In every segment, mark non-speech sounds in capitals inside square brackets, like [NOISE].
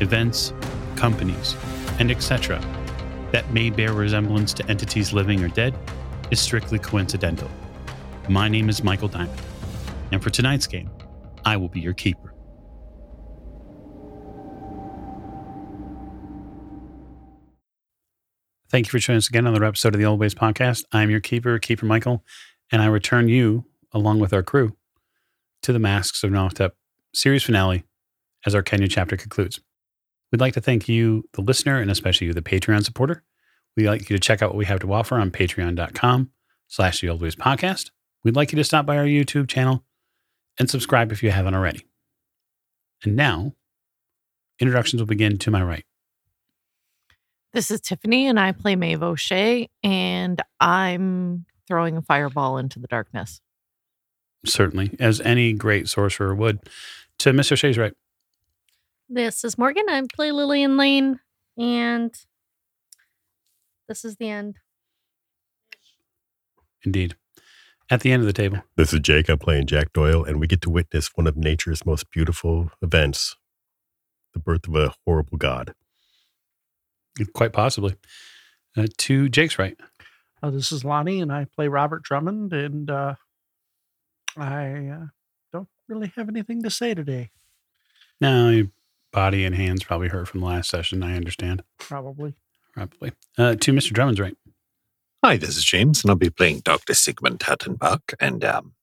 events, companies, and etc., that may bear resemblance to entities living or dead, is strictly coincidental. My name is Michael Diamond, and for tonight's game, I will be your keeper. Thank you for joining us again on another episode of the Old Ways Podcast. I'm your keeper, Keeper Michael, and I return you, along with our crew, to the Masks of Nyarlathotep series finale as our Kenya chapter concludes. We'd like to thank you, the listener, and especially you, the Patreon supporter. We'd like you to check out what we have to offer on patreon.com slash the Old Ways Podcast. We'd like you to stop by our YouTube channel and subscribe if you haven't already. And now, introductions will begin to my right. This is Tiffany, and I play Maeve O'Shea, and I'm throwing a fireball into the darkness. Certainly, as any great sorcerer would. To Mr. O'Shea's right. This is Morgan. I play Lillian Lane, and this is the end. Indeed. At the end of the table. This is Jake. I'm playing Jack Doyle, and we get to witness one of nature's most beautiful events the birth of a horrible god. Quite possibly. Uh, to Jake's right. Uh, this is Lonnie, and I play Robert Drummond, and uh, I uh, don't really have anything to say today. Now, your body and hands probably hurt from the last session. I understand. Probably. Probably. Uh, to Mr. Drummond's right. Hi, this is James, and I'll be playing Dr. Sigmund Hattenbach. And um,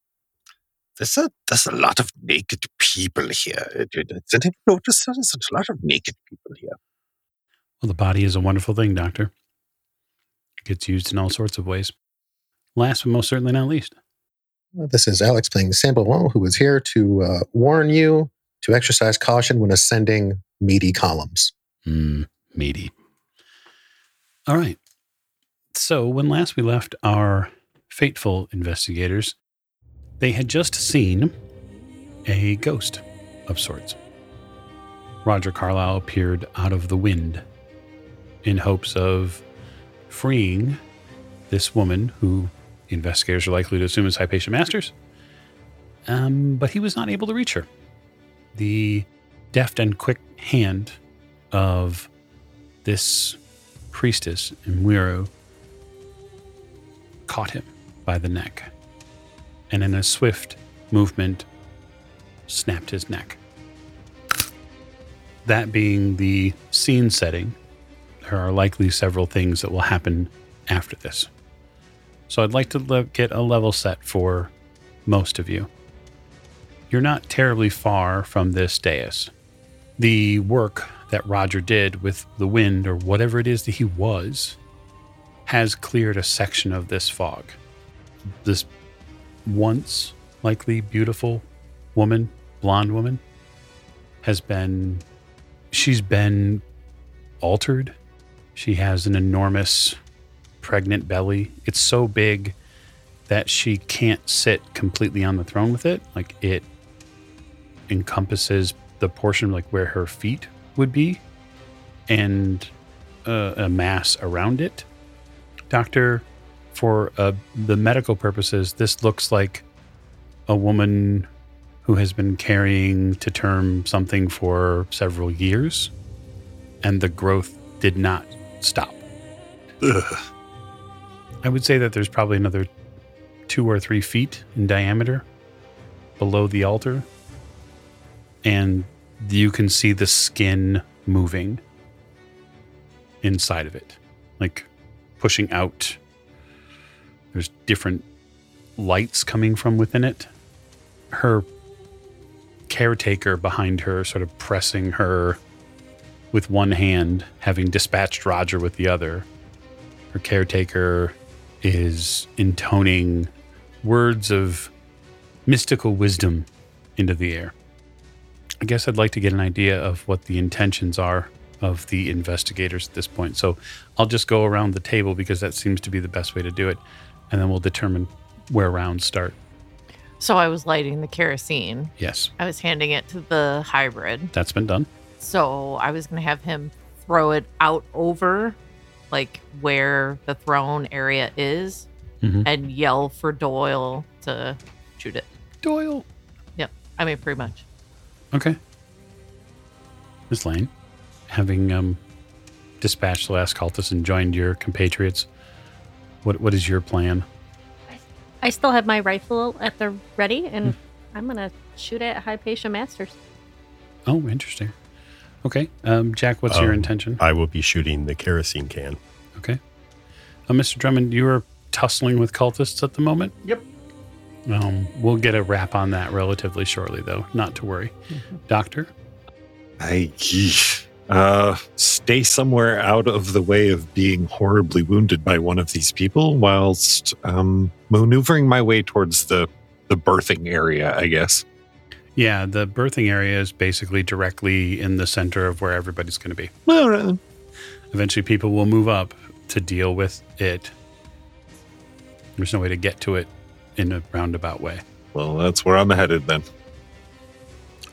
there's a there's a lot of naked people here. Did you notice that? There's a lot of naked people here. Well, the body is a wonderful thing, Doctor. It gets used in all sorts of ways. Last but most certainly not least. This is Alex playing Sambo, who is here to uh, warn you to exercise caution when ascending meaty columns. Mm, meaty. All right. So, when last we left our fateful investigators, they had just seen a ghost of sorts. Roger Carlyle appeared out of the wind in hopes of freeing this woman who the investigators are likely to assume is Hypatia Masters. Um, but he was not able to reach her. The deft and quick hand of this priestess, M'Weru, caught him by the neck and in a swift movement snapped his neck. That being the scene setting, there are likely several things that will happen after this. So I'd like to le- get a level set for most of you. You're not terribly far from this dais. The work that Roger did with the wind, or whatever it is that he was, has cleared a section of this fog. This once likely beautiful woman, blonde woman, has been, she's been altered. She has an enormous pregnant belly. It's so big that she can't sit completely on the throne with it. Like it encompasses the portion like where her feet would be and uh, a mass around it. Doctor, for uh, the medical purposes, this looks like a woman who has been carrying to term something for several years, and the growth did not stop. Ugh. I would say that there's probably another two or three feet in diameter below the altar, and you can see the skin moving inside of it, like pushing out. There's different lights coming from within it. Her caretaker behind her, sort of pressing her with one hand, having dispatched Roger with the other. Her caretaker is intoning words of mystical wisdom into the air. I guess I'd like to get an idea of what the intentions are of the investigators at this point. So I'll just go around the table because that seems to be the best way to do it. And then we'll determine where rounds start. So I was lighting the kerosene. Yes, I was handing it to the hybrid. that's been done. So I was going to have him throw it out over like where the throne area is Mhm. and yell for Doyle to shoot it. Doyle. Yep. I mean, pretty much. Okay. Miss Lane, having um, dispatched the last cultist and joined your compatriots, what what is your plan? I still have my rifle at the ready, and I'm gonna shoot at Hypatia Masters. Oh, interesting. Okay, um, Jack, what's your Um, intention? I will be shooting the kerosene can. Okay, uh, Mr. Drummond, you are tussling with cultists at the moment. Yep. Um, we'll get a wrap on that relatively shortly, though. Not to worry, Doctor. I uh, stay somewhere out of the way of being horribly wounded by one of these people, whilst um, maneuvering my way towards the the birthing area. I guess. Yeah, the birthing area is basically directly in the center of where everybody's going to be. All right then. Eventually, people will move up to deal with it. There's no way to get to it in a roundabout way. Well, that's where I'm headed then.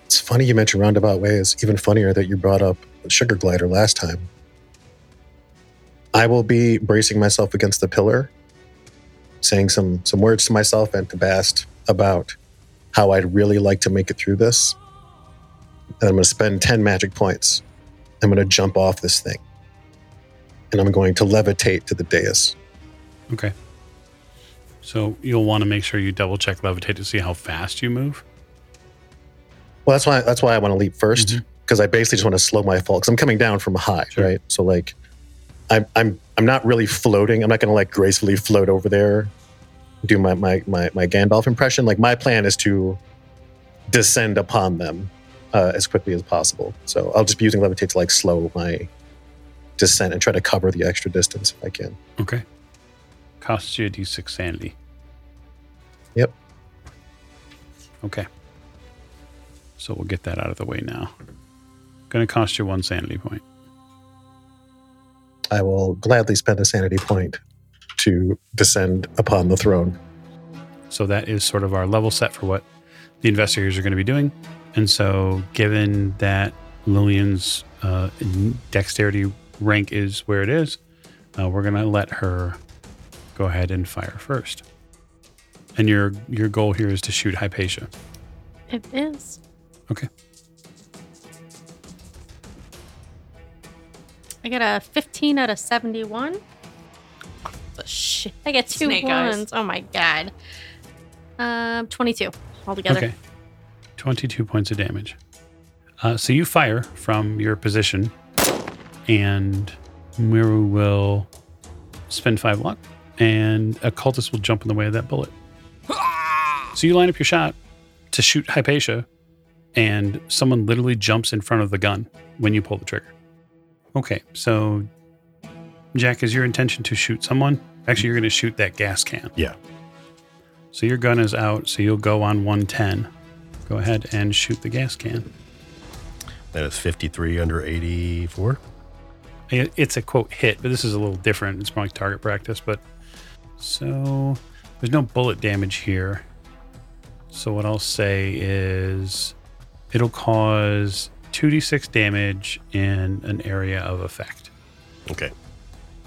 It's funny you mentioned roundabout ways. Even funnier that you brought up sugar glider last time. I will be bracing myself against the pillar, saying some some words to myself and to Bast about how I'd really like to make it through this. And I'm going to spend 10 magic points. I'm going to jump off this thing. And I'm going to levitate to the dais. Okay. So you'll want to make sure you double check levitate to see how fast you move. Well, that's why that's why I want to leap 1st because I basically just want to slow my fall because I'm coming down from high, Sure. right? So like, I'm I'm I'm not really floating. I'm not going to like gracefully float over there, do my my my my Gandalf impression. Like my plan is to descend upon them uh, as quickly as possible. So I'll just be using levitate to like slow my descent and try to cover the extra distance if I can. Okay. Costs you a d6 sanity. Yep. Okay. So we'll get that out of the way now. Going to cost you one sanity point. I will gladly spend a sanity point to descend upon the throne. So that is sort of our level set for what the investigators are going to be doing. And so, given that Lillian's uh, dexterity rank is where it is, uh, we're going to let her go ahead and fire first. And your your goal here is to shoot Hypatia. It is. Okay. I got a 15 out of 71. Oh, shit. I get two Snake eyes. Oh my god. Um, 22 altogether. Okay. 22 points of damage. Uh, so you fire from your position, and we will spend five luck, and a cultist will jump in the way of that bullet. So you line up your shot to shoot Hypatia, and someone literally jumps in front of the gun when you pull the trigger. Okay, so Jack, is your intention to shoot someone? Actually, you're going to shoot that gas can. Yeah. So your gun is out, so you'll go on 110. Go ahead and shoot the gas can. That is 53 under 84. It's a quote hit, but this is a little different. It's more like target practice, but so there's no bullet damage here. So what I'll say is it'll cause 2d6 damage in an area of effect. Okay.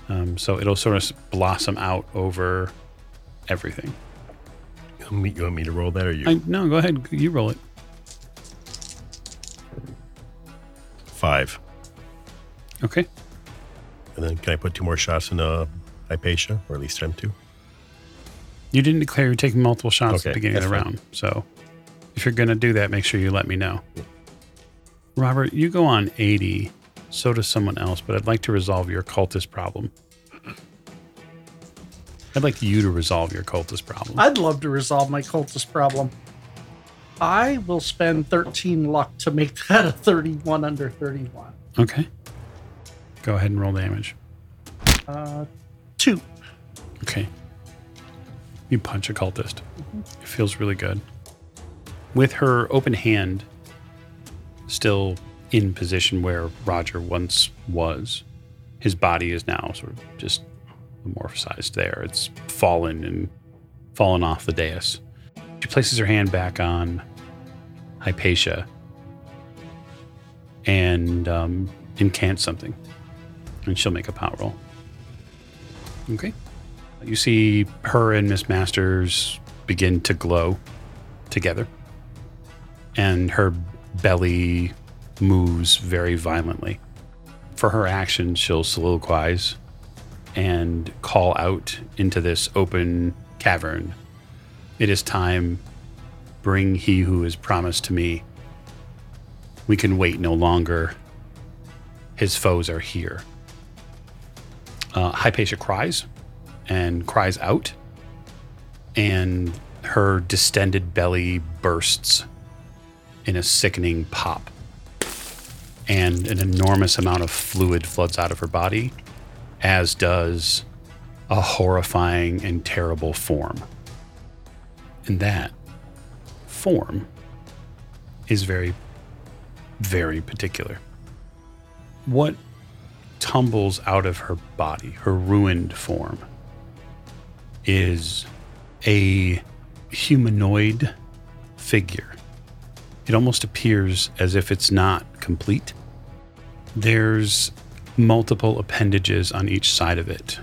Um, so it'll sort of blossom out over everything. You want me, you want me to roll that or you? I, no, go ahead. You roll it. Five. Okay. And then can I put two more shots in uh, Hypatia, or at least attempt to? You didn't declare you're taking multiple shots at the beginning of the fine. round. So if you're going to do that, make sure you let me know. Robert, you go on 80. So does someone else, but I'd like to resolve your cultist problem. I'd like you to resolve your cultist problem. I'd love to resolve my cultist problem. I will spend 13 luck to make [LAUGHS] that a 31 under 31. okay. Go ahead and roll damage. Uh, two. Okay. You punch a cultist. It feels really good. With her open hand, still in position where Roger once was. His body is now sort of just amorphosized there. It's fallen and fallen off the dais. She places her hand back on Hypatia and um, incants something. And she'll make a power roll. Okay. You see her and Miss Masters begin to glow together. And her belly moves very violently. For her action, she'll soliloquize and call out into this open cavern. It is time. Bring he who is promised to me. We can wait no longer. His foes are here. Uh, Hypatia cries and cries out, and her distended belly bursts in a sickening pop. And an enormous amount of fluid floods out of her body, as does a horrifying and terrible form. And that form is very, very particular. What tumbles out of her body, her ruined form, is a humanoid figure. It almost appears as if it's not complete. There's multiple appendages on each side of it.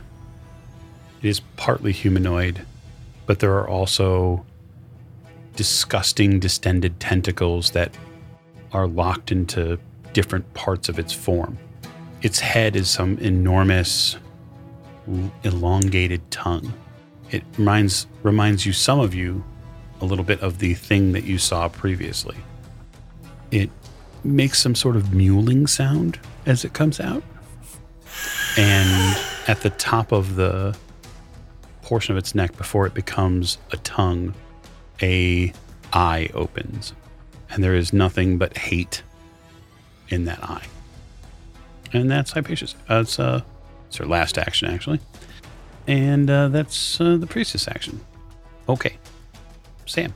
It is partly humanoid, but there are also disgusting, distended tentacles that are locked into different parts of its form. Its head is some enormous, elongated tongue. It reminds reminds you, some of you, a little bit of the thing that you saw previously. It makes some sort of mewling sound as it comes out. And at the top of the portion of its neck before it becomes a tongue, a eye opens. And there is nothing but hate in that eye. And that's Hypatia's. It's, uh, it's her last action, actually. And uh, that's uh, the priestess action. Okay. Sam.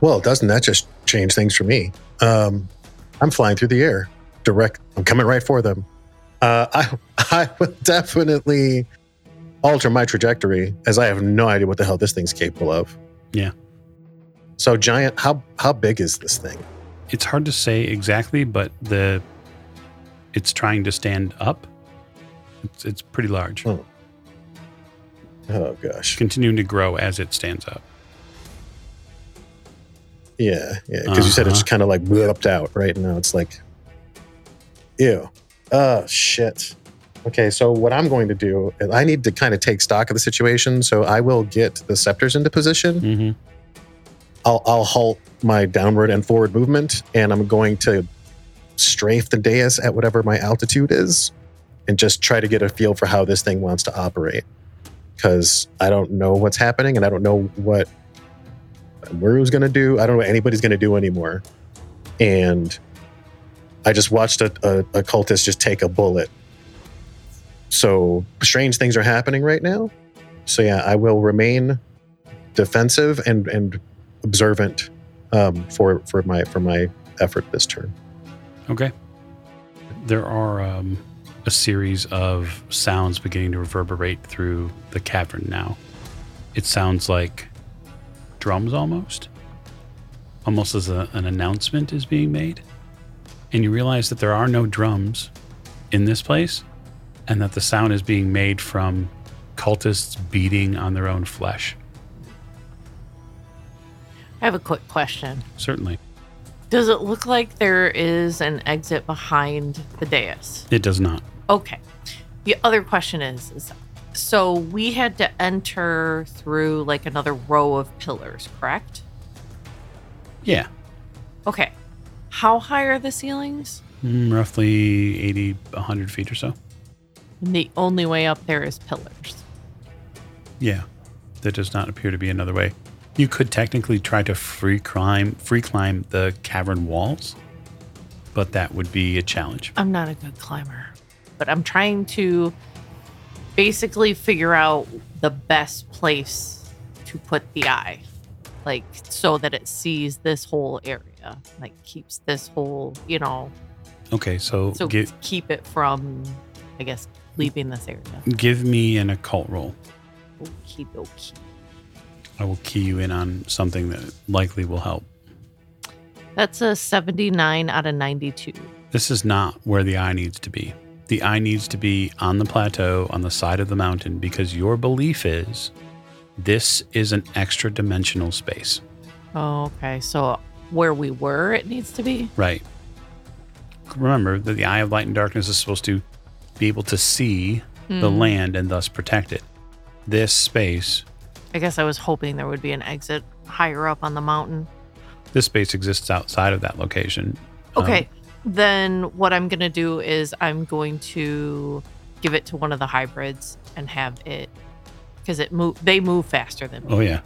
Well, doesn't that just change things for me? Um, I'm flying through the air, direct. I'm coming right for them. Uh, I [LAUGHS] I would definitely alter my trajectory, as I have no idea what the hell this thing's capable of. Yeah. So giant. How how big is this thing? It's hard to say exactly, but the it's trying to stand up. It's, it's pretty large. Oh. Oh gosh. Continuing to grow as it stands up. Yeah, yeah. Because you said it's Uh-huh. kind of like whipped out right now. It's like, ew. Oh shit. Okay, so what I'm going to do is I need to kind of take stock of the situation. So I will get the scepters into position. Mm-hmm. I'll I'll halt my downward and forward movement, and I'm going to strafe the dais at whatever my altitude is, and just try to get a feel for how this thing wants to operate. Because I don't know what's happening, and I don't know what M'Weru's going to do. I don't know what anybody's going to do anymore. And I just watched a, a, a cultist just take a bullet. So strange things are happening right now. So yeah, I will remain defensive and and observant um, for for my for my effort this turn. Okay. There are um, a series of sounds beginning to reverberate through the cavern now. It sounds like drums almost, almost as a, an announcement is being made. And you realize that there are no drums in this place and that the sound is being made from cultists beating on their own flesh. I have a quick question. Certainly. Does it look like there is an exit behind the dais? It does not. Okay. The other question is, is so we had to enter through like another row of pillars, correct? Yeah. Okay. How high are the ceilings? Mm, roughly 80, 100 feet or so. And the only way up there is pillars. Yeah, there does not appear to be another way. You could technically try to free climb, free climb the cavern walls, but that would be a challenge. I'm not a good climber, but I'm trying to basically figure out the best place to put the eye, like so that it sees this whole area. like keeps this whole, you know, Okay, so, so give keep it from, I guess, leaving this area. give me an occult roll. Okie dokie. I will key you in on something that likely will help. That's a 79 out of 92. This is not where the eye needs to be. The eye needs to be on the plateau, on the side of the mountain, because your belief is this is an extra dimensional space. Oh, okay. So where we were, it needs to be? Right. Remember that the eye of light and darkness is supposed to be able to see the Hmm. land and thus protect it. This space, I guess I was hoping there would be an exit higher up on the mountain. this space exists outside of that location. Um, Okay. Then what I'm going to do is I'm going to give it to one of the hybrids and have it because it move they move faster than me. oh yeah.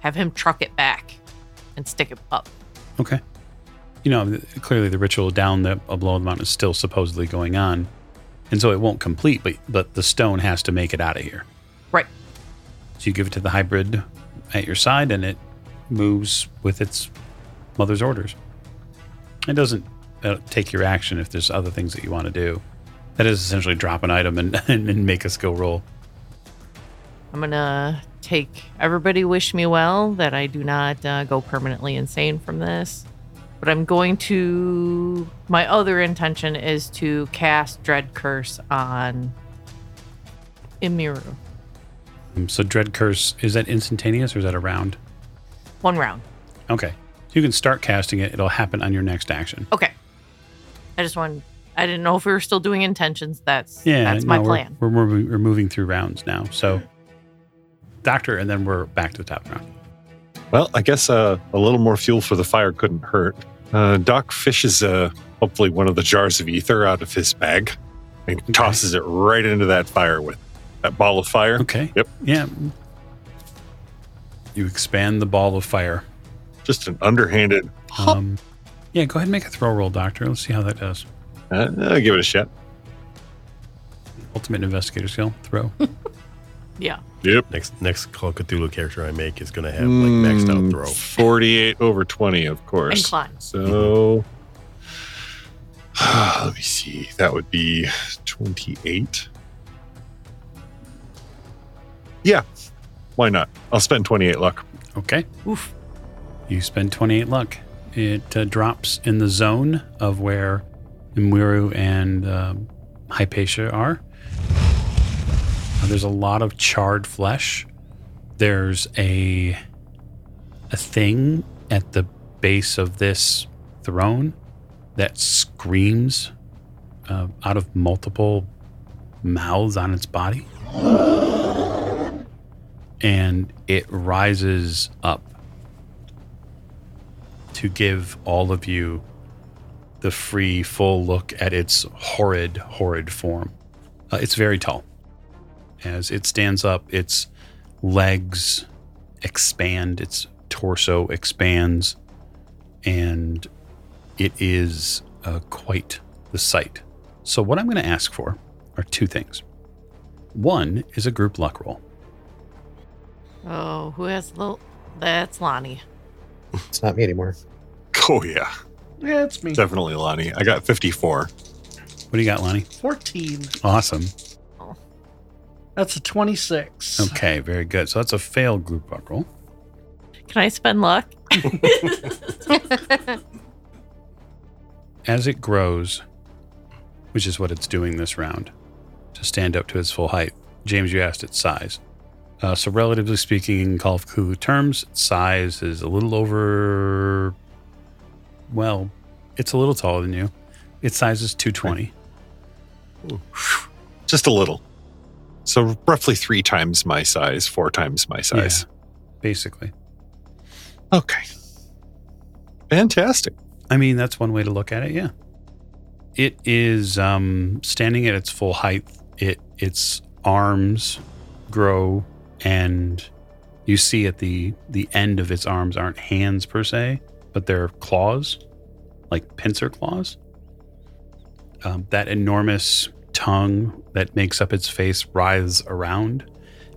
Have him truck it back and stick it up. Okay. You know, clearly the ritual down the below the mountain is still supposedly going on, and so it won't complete. But but the stone has to make it out of here. Right. So you give it to the hybrid at your side, and it moves with its mother's orders. It doesn't uh, take your action if there's other things that you want to do. That is essentially drop an item and, [LAUGHS] and, make a skill roll. I'm going to take everybody wish me well that I do not uh, go permanently insane from this. But I'm going to my other intention is to cast dread curse on M'Weru. Um, so dread curse is that instantaneous or is that a round? One round. Okay. So you can start casting it. It'll happen on your next action. Okay. I just want. I didn't know if we were still doing intentions. That's Yeah, That's my no, we're- plan. We're, we're, moving- we're moving through rounds now. So, doctor, and then we're back to the top round. Well, I guess uh, a little more fuel for the fire couldn't hurt. Uh, Doc fishes uh, hopefully one of the jars of ether out of his bag and tosses it right into that fire with that ball of fire. Okay. Yep. Yeah. You expand the ball of fire. Just an underhanded. Um, yeah, go ahead and make a throw roll, doctor. Let's see how that does. Uh, I'll give it a shot. Ultimate investigator skill throw. [LAUGHS] Yeah. Yep. Next next Call of Cthulhu character I make is going to have like maxed out Mm, throw. 48 over 20, of course. Incline. So [SIGHS] let me see. That would be 28. Yeah. Why not? I'll spend 28 luck. Okay. Oof. You spend 28 luck. It uh, drops in the zone of where M'Weru and um, Hypatia are. Uh, there's a lot of charred flesh. There's a a thing at the base of this throne that screams uh, out of multiple mouths on its body. And it rises up to give all of you the free, full look at its horrid, horrid form. Uh, it's very tall. As it stands up, its legs expand, its torso expands, and it is uh, quite the sight. So, what I'm going to ask for are two things. One is a group luck roll. Oh, who has the? That's Lonnie. It's not me anymore. [LAUGHS] Oh, yeah. Yeah, it's me. Definitely, Lonnie. I got 54. What do you got, Lonnie? 14. Awesome. That's a 26. Okay, very good. So that's a failed group luck roll. Can I spend luck? [LAUGHS] [LAUGHS] As it grows, which is what it's doing this round, to stand up to its full height. James, you asked its size. Uh, so, relatively speaking, in Call of Cthulhu terms, size is a little over. Well, it's a little taller than you. Its size is 220. Just a little. So, roughly three times my size, four times my size. basically. Okay. Fantastic. I mean, that's one way to look at it. Yeah. It is um, standing at its full height. It its arms grow, and you see at the the end of its arms aren't hands per se, but they're claws, like pincer claws. Um, that enormous tongue that makes up its face writhes around,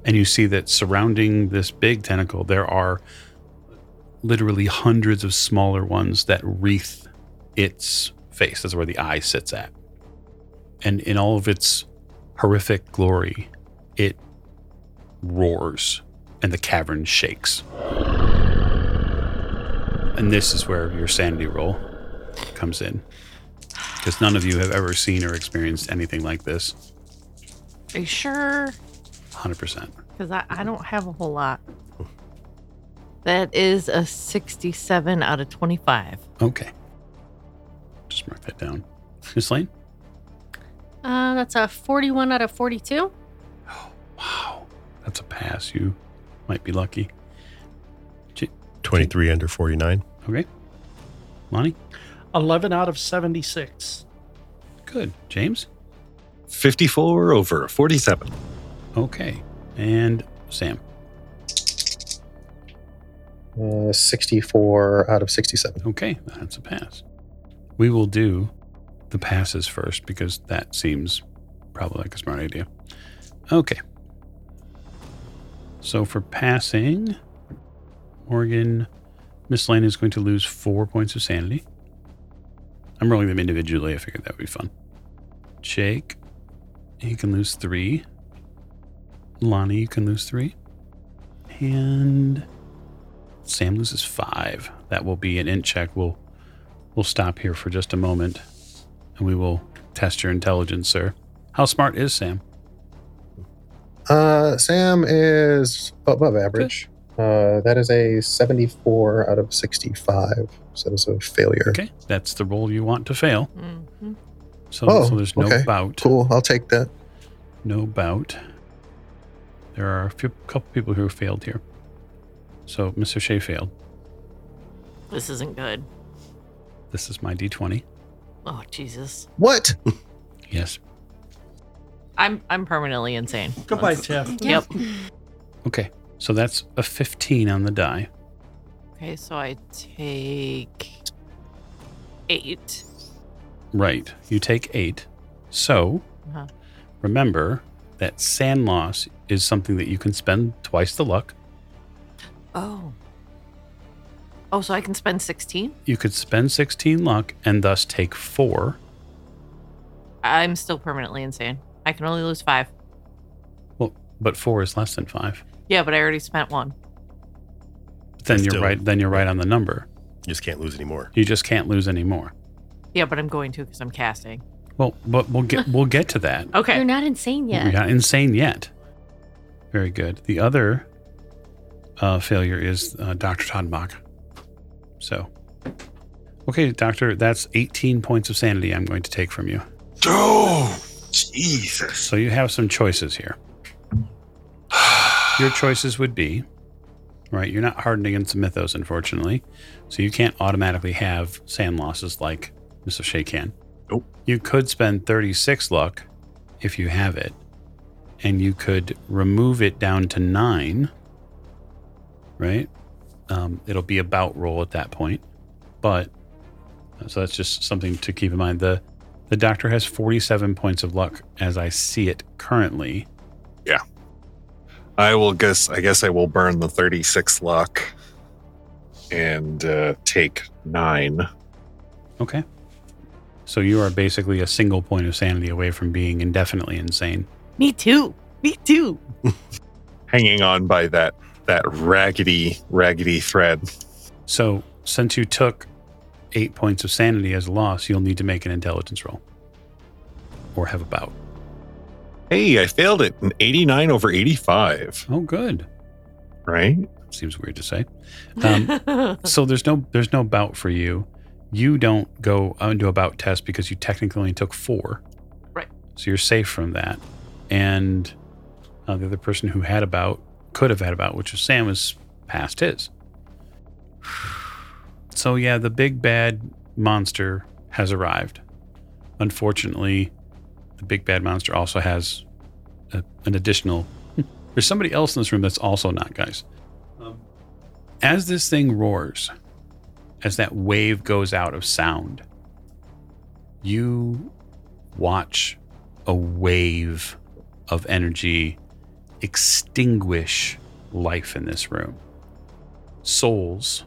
and you see that surrounding this big tentacle there are literally hundreds of smaller ones that wreath its face. That's where the eye sits at. And in all of its horrific glory, it roars and the cavern shakes. And this is where your sanity roll comes in. Because none of you have ever seen or experienced anything like this. Are you sure? 100%. Because I, I don't have a whole lot. That is a 67 out of 25. Okay. Just mark that down. Miss Lane? Uh, that's a 41 out of 42. Wow. That's a pass. You might be lucky. 23 under 49. Okay. Lonnie? 11 out of 76. Good. James? 54 over 47. Okay. And Sam? Uh, 64 out of 67. Okay. That's a pass. We will do the passes first because that seems probably like a smart idea. Okay. So for passing, Morgan, Miss Lane is going to lose four points of sanity. I'm rolling them individually. I figured that would be fun. Jake, he can lose three. Lonnie, you can lose three. And Sam loses five. That will be an int check. We'll we'll stop here for just a moment and we will test your intelligence, sir. How smart is Sam? Uh, Sam is above average. Uh, that is a 74 out of 65. So that's a failure. Okay, that's the roll you want to fail. hmm So, Oh, so there's no okay. bout. Cool. I'll take that. No bout. There are a few, couple people who failed here. So Mr. Shea failed. This isn't good. This is my d20. Oh, Jesus. What? [LAUGHS] Yes. I'm I'm permanently insane. Goodbye, That's- Tiff. Yep. Okay, so that's a 15 on the die. Okay, so I take eight. Right. You take eight. So Uh-huh. remember that SAN loss is something that you can spend twice the luck. Oh. Oh, so I can spend 16? You could spend 16 luck and thus take four. I'm still permanently insane. I can only lose five. Well, but four is less than five. Yeah, but I already spent one. Then you're right. Then you're right on the number. You just can't lose anymore. You just can't lose any more. Yeah, but I'm going to because I'm casting. Well, but we'll get we'll get to that. [LAUGHS] Okay. You're not insane yet. You're not insane yet. Very good. The other uh, failure is uh, Dr. Todenbach. So, okay, Doctor, that's 18 points of sanity I'm going to take from you. Oh, Jesus. So you have some choices here. Your choices would be, right? You're not hardened against the mythos, unfortunately, so you can't automatically have SAN losses like Mr. Shea can. Nope. You could spend 36 luck if you have it, and you could remove it down to nine, right? Um, it'll be about roll at that point, but so that's just something to keep in mind. The the doctor has 47 points of luck as I see it currently. Yeah. I will guess, I guess I will burn the 36 luck and uh, take nine. Okay. So you are basically a single point of sanity away from being indefinitely insane. Me too. Me too. [LAUGHS] hanging on by that that raggedy raggedy thread. So since you took eight points of sanity as a loss, you'll need to make an intelligence roll or have a bout. Hey, I failed it. An 89 over 85, Oh, good. right? Seems weird to say. Um, [LAUGHS] so there's no there's no bout for you. You don't go into a bout test because you technically only took four. Right. So you're safe from that. And uh, the other person who had a bout could have had a bout, which was Sam, was past his. So yeah, the big bad monster has arrived. Unfortunately, the big bad monster also has a, an additional. [LAUGHS] There's somebody else in this room that's also not, guys. Um, as this thing roars, as that wave goes out of sound, you watch a wave of energy extinguish life in this room. Souls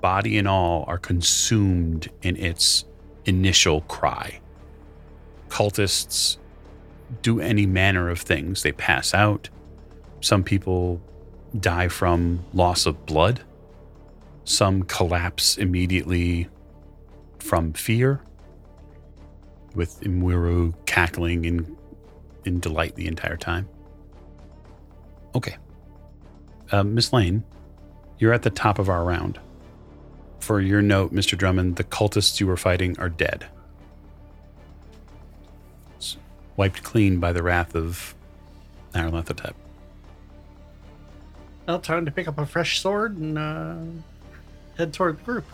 body and all are consumed in its initial cry. Cultists do any manner of things. They pass out. Some people die from loss of blood. Some collapse immediately from fear, with M'Weru cackling in, in delight the entire time. Okay. Uh, Miss Lane, you're at the top of our round. For your note, Mr. Drummond, the cultists you were fighting are dead. S- Wiped clean by the wrath of Nyarlathotep. Now, time to pick up a fresh sword and uh, head toward the group.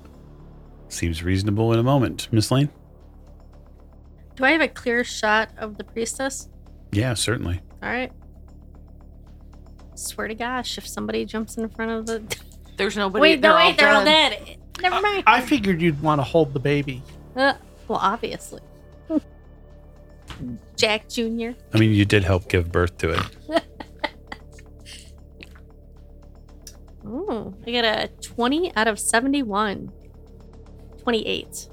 [LAUGHS] Seems reasonable in a moment. Miss Lane? Do I have a clear shot of the priestess? Yeah, certainly. All right. Swear to gosh, if somebody jumps in front of the. [LAUGHS] There's nobody. wait, no, they're all wait, they're all dead. dead. Never mind. I figured you'd want to hold the baby. Uh, well, obviously. [LAUGHS] Jack Jr. I mean, you did help give birth to it. [LAUGHS] Ooh, I got a 20 out of 71. 28.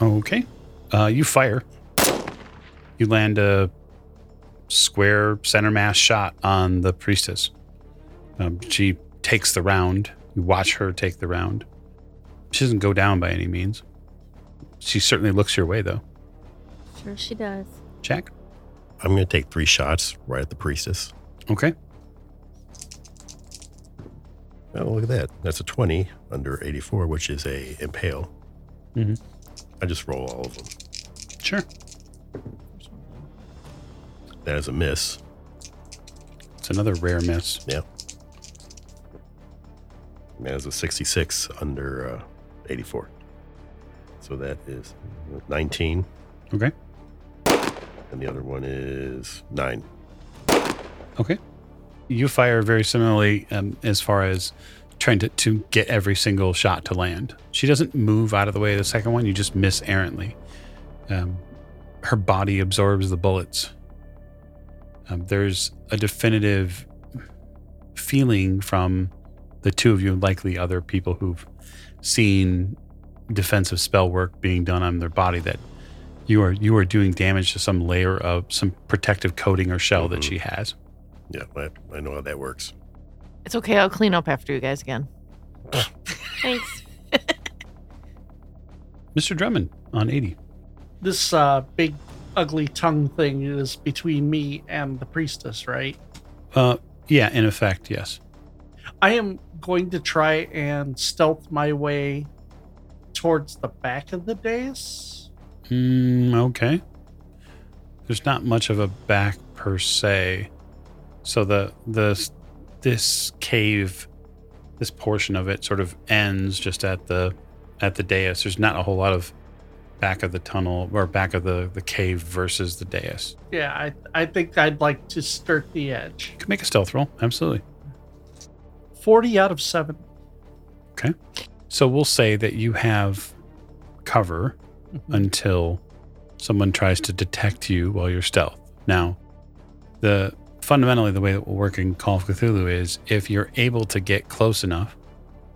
Okay. Uh, you fire. You land a square center mass shot on the priestess. Um, she takes the round. You watch her take the round. She doesn't go down by any means. She certainly looks your way, though. Sure, she does. Jack? I'm going to take three shots right at the priestess. Okay. Oh, look at that. That's a 20 under 84, which is a impale. Mm-hmm. I just roll all of them. Sure. That is a miss. It's another rare miss. That is a 66 under uh, 84. So that is 19. Okay. And the other one is 9. Okay. You fire very similarly um, as far as trying to, to get every single shot to land. She doesn't move out of the way of the second one. You just miss errantly. Um, her body absorbs the bullets. Um, there's a definitive feeling from the two of you, and likely other people who've seen defensive spell work being done on their body, that you are you are doing damage to some layer of some protective coating or shell that Mhm. she has. Yeah, I, I know how that works. It's okay. I'll clean up after you guys again. [LAUGHS] Thanks. [LAUGHS] Mr. Drummond on 80. This uh, big, ugly tongue thing is between me and the priestess, right? Uh, yeah, in effect, yes. I am going to try and stealth my way towards the back of the dais. Mm, okay. There's not much of a back per se. So the the this cave, this portion of it sort of ends just at the at the dais. There's not a whole lot of back of the tunnel or back of the the cave versus the dais. Yeah, I, I think I'd like to skirt the edge. You can make a stealth roll, absolutely. 40 out of 7. Okay. So we'll say that you have cover until someone tries to detect you while you're stealth. Now, the fundamentally the way that will work in Call of Cthulhu is if you're able to get close enough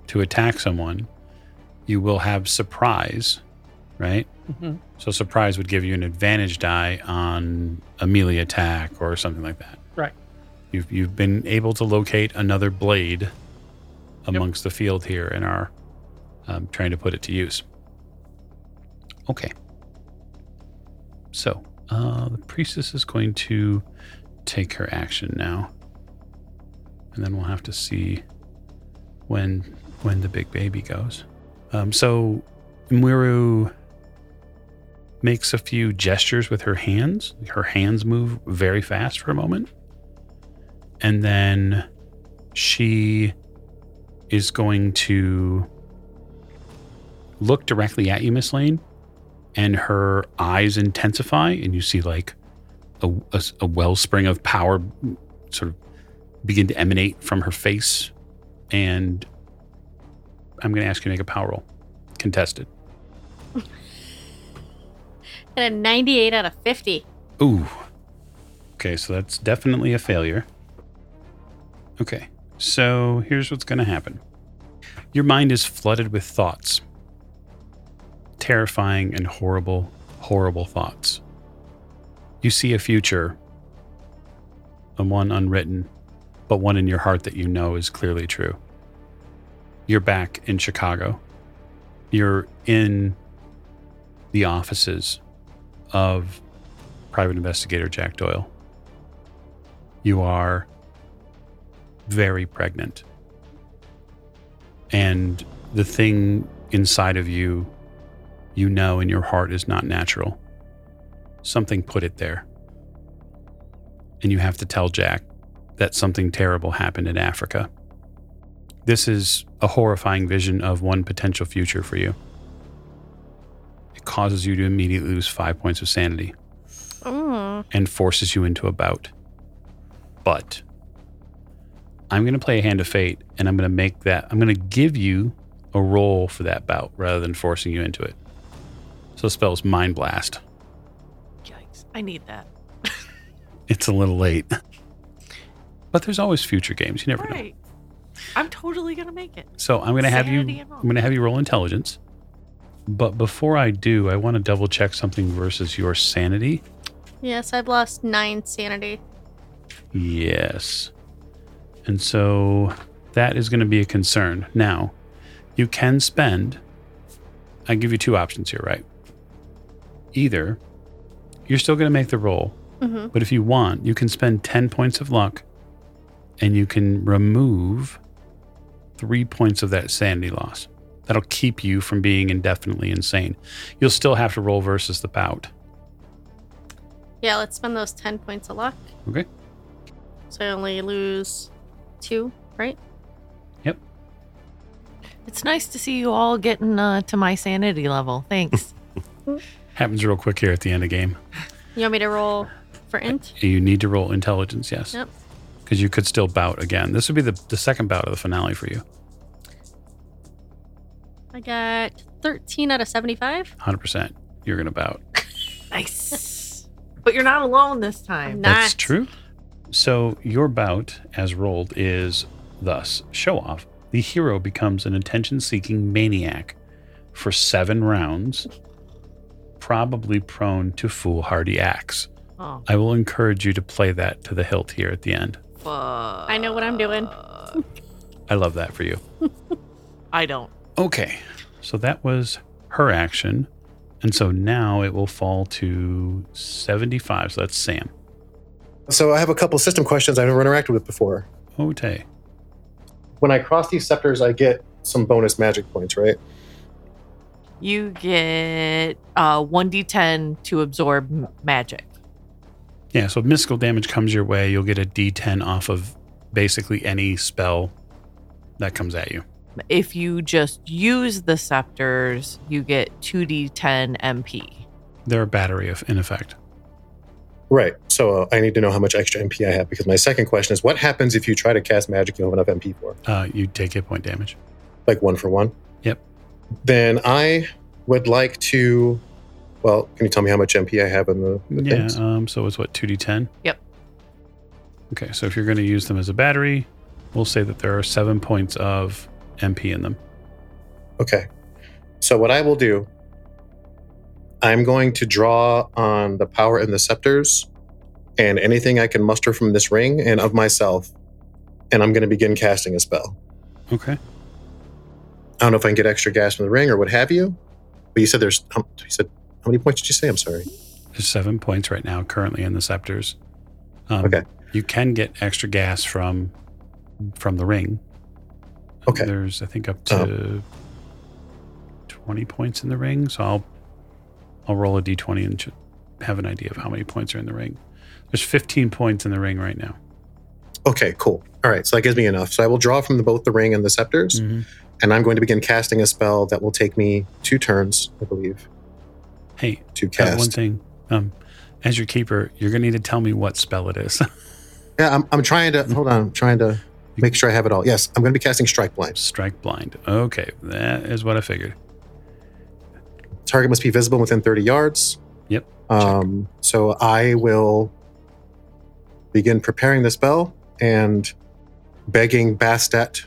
to attack someone, you will have surprise, right? Mhm. So surprise would give you an advantage die on a melee attack or something like that. You've you've been able to locate another blade amongst the field here and are um, trying to put it to use. Okay. So uh, the priestess is going to take her action now, and then we'll have to see when when the big baby goes. Um, so M'Weru makes a few gestures with her hands. Her hands move very fast for a moment, and then she is going to look directly at you, Miss Lane, and her eyes intensify, and you see like a, a, a wellspring of power sort of begin to emanate from her face. And I'm going to ask you to make a power roll, contested. [LAUGHS] And a 98 out of 50. Ooh. Okay, so that's definitely a failure. Okay, so here's what's going to happen. Your mind is flooded with thoughts. Terrifying and horrible, horrible thoughts. You see a future, a one unwritten, but one in your heart that you know is clearly true. You're back in Chicago. You're in the offices of private investigator Jack Doyle. You are very pregnant. And the thing inside of you, you know in your heart is not natural. Something put it there. And you have to tell Jack that something terrible happened in Africa. This is a horrifying vision of one potential future for you. It causes you to immediately lose five points of sanity Mm. and forces you into a bout. But I'm going to play a hand of fate and I'm going to make that, I'm going to give you a roll for that bout rather than forcing you into it. So the spell is Mind Blast. Yikes. I need that. [LAUGHS] It's a little late. But there's always future games. You never know. Right. I'm totally going to make it. So I'm going to have you, I'm going to have you roll intelligence. But before I do, I want to double check something versus your sanity. Yes, I've lost nine sanity. Yes. And so that is going to be a concern. Now, you can spend, I give you two options here, right? Either you're still going to make the roll, Mm-hmm. but if you want, you can spend 10 points of luck and you can remove three points of that sanity loss. That'll keep you from being indefinitely insane. You'll still have to roll versus the bout. Yeah, let's spend those 10 points of luck. Okay. So I only lose two, right? Yep. It's nice to see you all getting uh, to my sanity level. Thanks. [LAUGHS] Happens real quick here at the end of game. You want me to roll for int? You need to roll intelligence, yes. Yep. Because you could still bout again. This would be the, the second bout of the finale for you. I got 13 out of 75. 100%. You're going to bout. [LAUGHS] nice. But you're not alone this time. I'm That's true. So your bout, as rolled, is thus show off. The hero becomes an attention seeking maniac for seven rounds, probably prone to foolhardy acts. Oh, I will encourage you to play that to the hilt here at the end. fuck. I know what I'm doing. I love that for you. [LAUGHS] I don't. Okay. So that was her action. And so now it will fall to 75. So that's Sam. So I have a couple system questions I've never interacted with before. Okay. When I cross these scepters, I get some bonus magic points, right? You get uh, 1d10 to absorb m- magic. Yeah, so if mystical damage comes your way, you'll get a d10 off of basically any spell that comes at you. If you just use the scepters, you get 2d10 MP. They're a battery of, in effect. Right. So uh, I need to know how much extra MP I have because my second question is what happens if you try to cast magic you don't have enough MP for? Uh, you take hit point damage. Like one for one? Yep. Then I would like to. Well, can you tell me how much MP I have in the, the Yeah, things? um, so it's what, 2d10? Yep. Okay, so if you're going to use them as a battery, we'll say that there are seven points of MP in them. Okay. So what I will do, I'm going to draw on the power in the scepters and anything I can muster from this ring and of myself, and I'm going to begin casting a spell. Okay. I don't know if I can get extra gas from the ring or what have you. But you said there's. Um, you said how many points did you say? I'm sorry. There's seven points right now currently in the scepters. Um, Okay. You can get extra gas from from the ring. Okay. There's I think up to twenty points in the ring, so I'll I'll roll a d20 and have an idea of how many points are in the ring. There's 15 points in the ring right now. Okay, cool. All right, so that gives me enough. So I will draw from the, both the ring and the scepters, and I'm going to begin casting a spell that will take me two turns, I believe, Hey, to uh, one thing. Um, as your keeper, you're gonna need to tell me what spell it is. [LAUGHS] Yeah, I'm, I'm trying to hold on. I'm trying to make sure I have it all. Yes, I'm going to be casting Strike Blind. Strike blind. Okay, that is what I figured. Target must be visible within 30 yards. Yep, Um, so I will begin preparing the spell and begging Bastet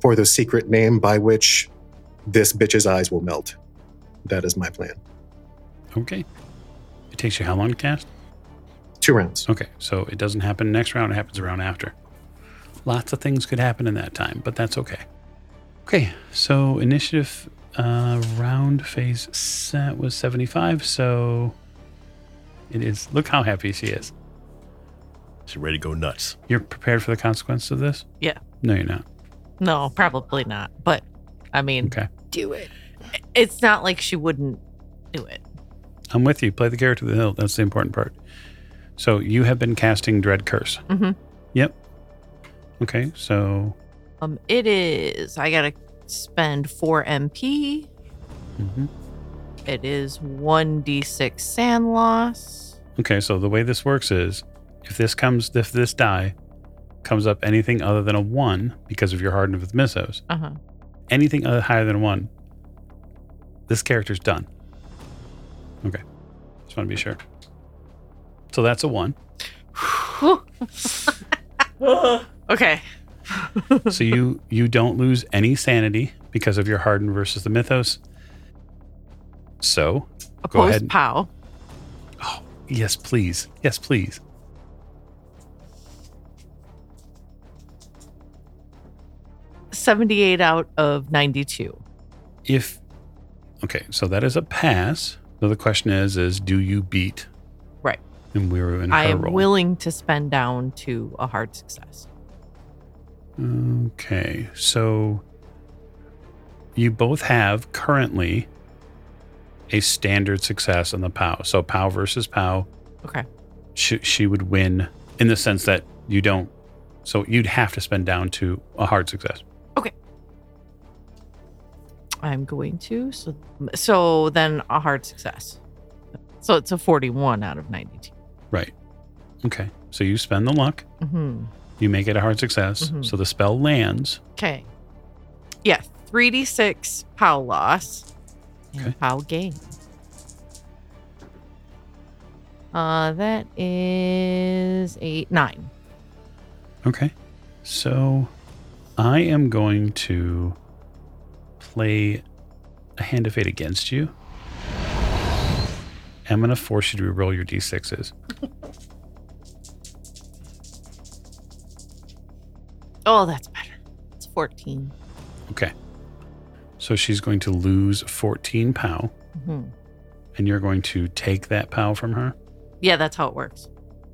for the secret name by which this bitch's eyes will melt. That is my plan. Okay. It takes you how long to cast? Two rounds. Okay, so it doesn't happen next round, it happens around after. Lots of things could happen in that time, but that's okay. Okay, so initiative uh, round phase set was 75, so it is. Look how happy she is. She's ready to go nuts. You're prepared for the consequence of this? Yeah. No, you're not. No, probably not. But I mean, Okay. Do it. it's not like she wouldn't do it. I'm with you. Play the character to the hill. That's the important part. So you have been casting Dread Curse. Mhm. Yep. Okay, so Um, it is. I gotta spend four MP. mhm. It is one d6 SAN loss. okay, so the way this works is if this comes, if this die comes up anything other than a one because of your hardened with mythos, Uh huh. anything other higher than a one, this character's done. Okay, just want to be sure. So that's a one. [LAUGHS] okay. [LAUGHS] so you you don't lose any sanity because of your hardened versus the mythos. So Go ahead. pow. Oh yes, please, yes, please. Seventy-eight out of ninety-two. If okay, so that is a pass. So the question is, is do you beat? Right. And we were in I am roll. willing to spend down to a hard success. Okay, so you both have currently a standard success on the POW. So POW versus POW, Okay. she, she would win in the sense that you don't. So you'd have to spend down to a hard success. Okay. I'm going to. So, so then a hard success. So it's a forty-one out of ninety-two. Right. Okay. So you spend the luck. Mm-hmm. You make it a hard success. Mhm. So the spell lands. Okay. Yeah, three d six pow loss and Okay. pow gain. Uh, that is eight nine. Okay. So I am going to play a hand of fate against you. I'm going to force you to roll your d6s. [LAUGHS] Oh, that's better. It's fourteen. Okay. So she's going to lose 14 POW, hmm and you're going to take that POW from her? Yeah, that's how it works.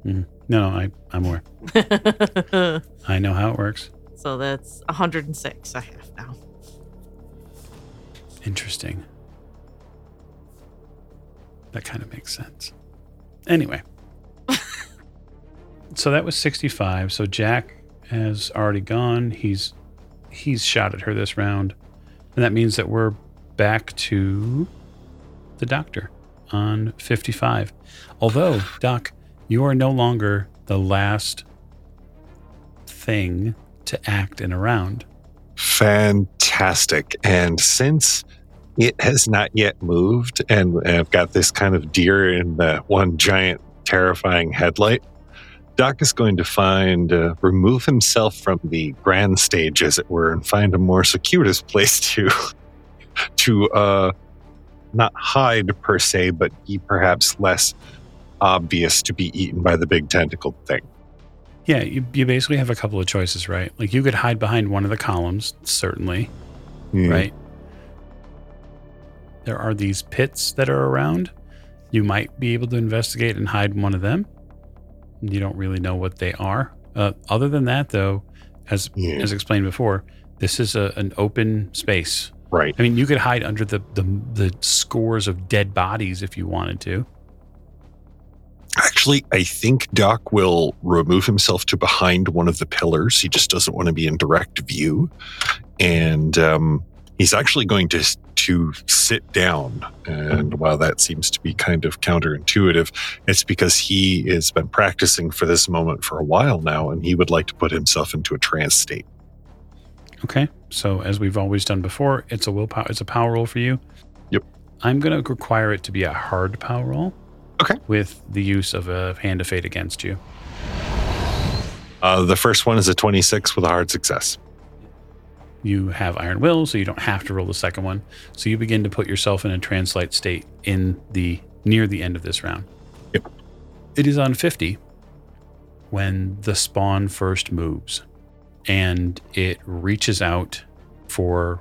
No, no, I, I'm aware. [LAUGHS] I know how it works. so that's hundred and six. I have now. Interesting. That kind of makes sense. Anyway. [LAUGHS] so that was 65. So Jack has already gone. He's he's shot at her this round. And that means that we're back to the doctor on 55. Although, Doc, you are no longer the last thing to act in a round. Fantastic. And since it has not yet moved, and I've got this kind of deer in the one giant terrifying headlight, Doc is going to find, uh, remove himself from the grand stage, as it were, and find a more circuitous place [LAUGHS] to, to, uh, not hide per se, but be perhaps less obvious to be eaten by the big tentacled thing. Yeah, you, you basically have a couple of choices, right? Like you could hide behind one of the columns, certainly, Hmm. right? There are these pits that are around. You might be able to investigate and hide in one of them. You don't really know what they are. Uh, other than that, though, as Yeah. as explained before, this is a, an open space. Right. I mean, you could hide under the, the the scores of dead bodies if you wanted to. Actually, I think Doc will remove himself to behind one of the pillars. He just doesn't want to be in direct view, and um, he's actually going to to sit down. And while that seems to be kind of counterintuitive, it's because he has been practicing for this moment for a while now, and he would like to put himself into a trance state. Okay. So as we've always done before, it's a willpower. It's a power roll for you. Yep. I'm going to require it to be a hard power roll. Okay. With the use of a hand of fate against you. Uh, the first one is a twenty-six with a hard success. You have Iron Will, so you don't have to roll the second one. So you begin to put yourself in a translate state in the near the end of this round. Yep. It is on 50 when the spawn first moves and it reaches out for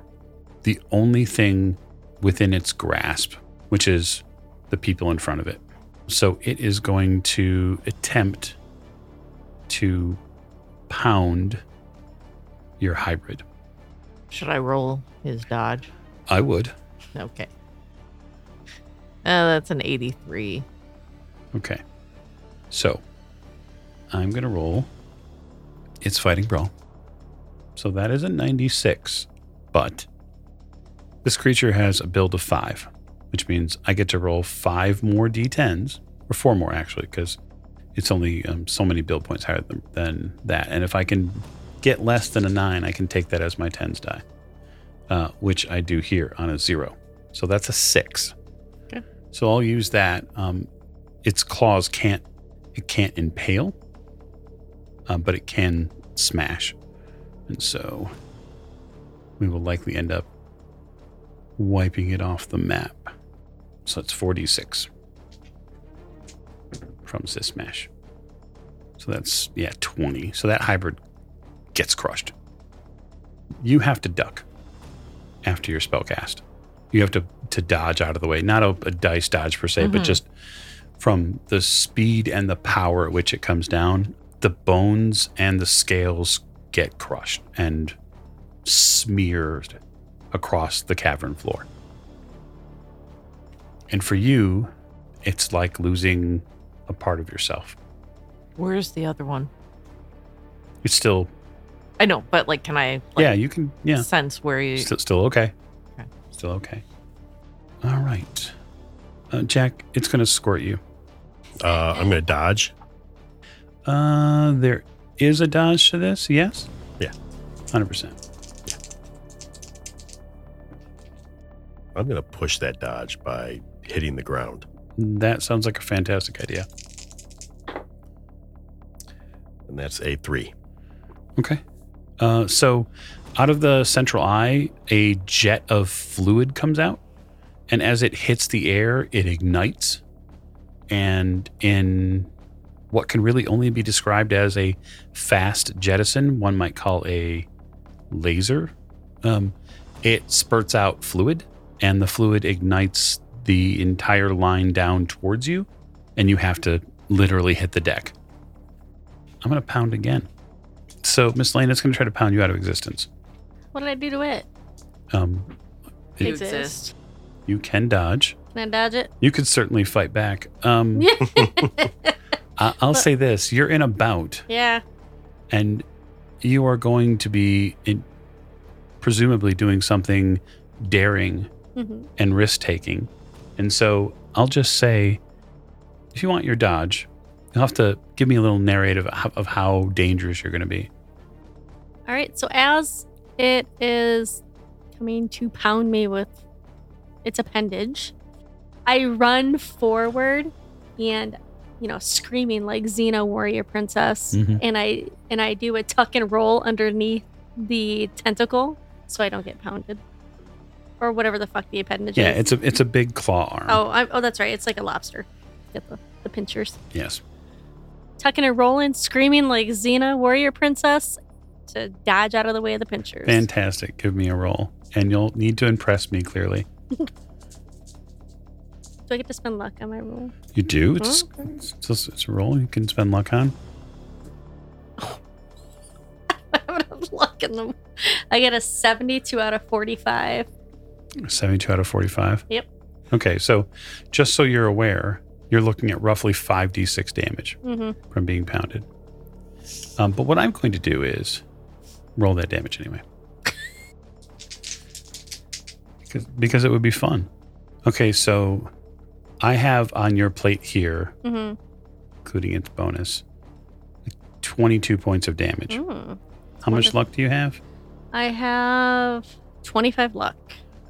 the only thing within its grasp, which is the people in front of it. So it is going to attempt to pound your hybrid. Should I roll his dodge? I would. Okay. Uh, that's an 83. Okay. So I'm going to roll its fighting brawl. So that is a 96. But this creature has a build of five, which means I get to roll five more d10s, or four more actually, because it's only um, so many build points higher than, than that. And if I can get less than a nine, I can take that as my tens die, uh, which I do here on a zero. So that's a six. Okay. So I'll use that. Um, its claws can't it can't impale, uh, but it can smash, and so we will likely end up wiping it off the map. So it's 46 from this smash. So that's yeah 20. So that hybrid gets crushed. You have to duck after your spell cast. You have to to dodge out of the way, not a, a dice dodge per se, but Mhm. just from the speed and the power at which it comes down, the bones and the scales get crushed and smeared across the cavern floor. And for you, it's like losing a part of yourself. Where's the other one? It's still, I know, but like, can I like, yeah, you can, yeah, sense where you? still, still okay. Okay. Still okay. All right. Uh, Jack, it's going to squirt you. Uh, I'm going to dodge. Uh, there is a dodge to this, yes? Yeah. 100%. I'm going to push that dodge by hitting the ground. That sounds like a fantastic idea. And that's a three. Okay. Uh, so out of the central eye, a jet of fluid comes out. And as it hits the air, it ignites. And in what can really only be described as a fast jettison, one might call a laser, um, it spurts out fluid, and the fluid ignites the entire line down towards you. And you have to literally hit the deck. I'm going to pound again. So, Miss Lane, it's going to try to pound you out of existence. What did I do to it? Um, You it- Exist. exist. you can dodge. Can I dodge it? You could certainly fight back. Um, [LAUGHS] I- I'll say this: you're in a bout, yeah. and you are going to be, in, presumably, doing something daring hmm and risk taking. And so, I'll just say, if you want your dodge, you'll have to give me a little narrative of of how dangerous you're going to be. All right. So as it is coming to pound me with its appendage, I run forward and you know screaming like Xena warrior princess, Mhm. and I and I do a tuck and roll underneath the tentacle so I don't get pounded. Or whatever the fuck the appendage Yeah, is. Yeah, it's a it's a big claw arm. Oh, I, oh, that's right. It's like a lobster. Get the, the pinchers. yes. Tucking and rolling, screaming like Xena, warrior princess, to dodge out of the way of the pinchers. Fantastic. Give me a roll. And you'll need to impress me clearly. [LAUGHS] Do I get to spend luck on my roll? You do? It's, Okay. it's, just- it's a roll you can spend luck on. [LAUGHS] I luck in them. I get a 72 out of 45. 72 out of 45. Yep. Okay, so just so you're aware, you're looking at roughly 5d6 damage Mm-hmm. from being pounded. Um, but what I'm going to do is roll that damage anyway. because, because it would be fun. Okay, so I have on your plate here, Mm-hmm. including its bonus, 22 points of damage. Mm. How much luck do you have? I have 25 luck.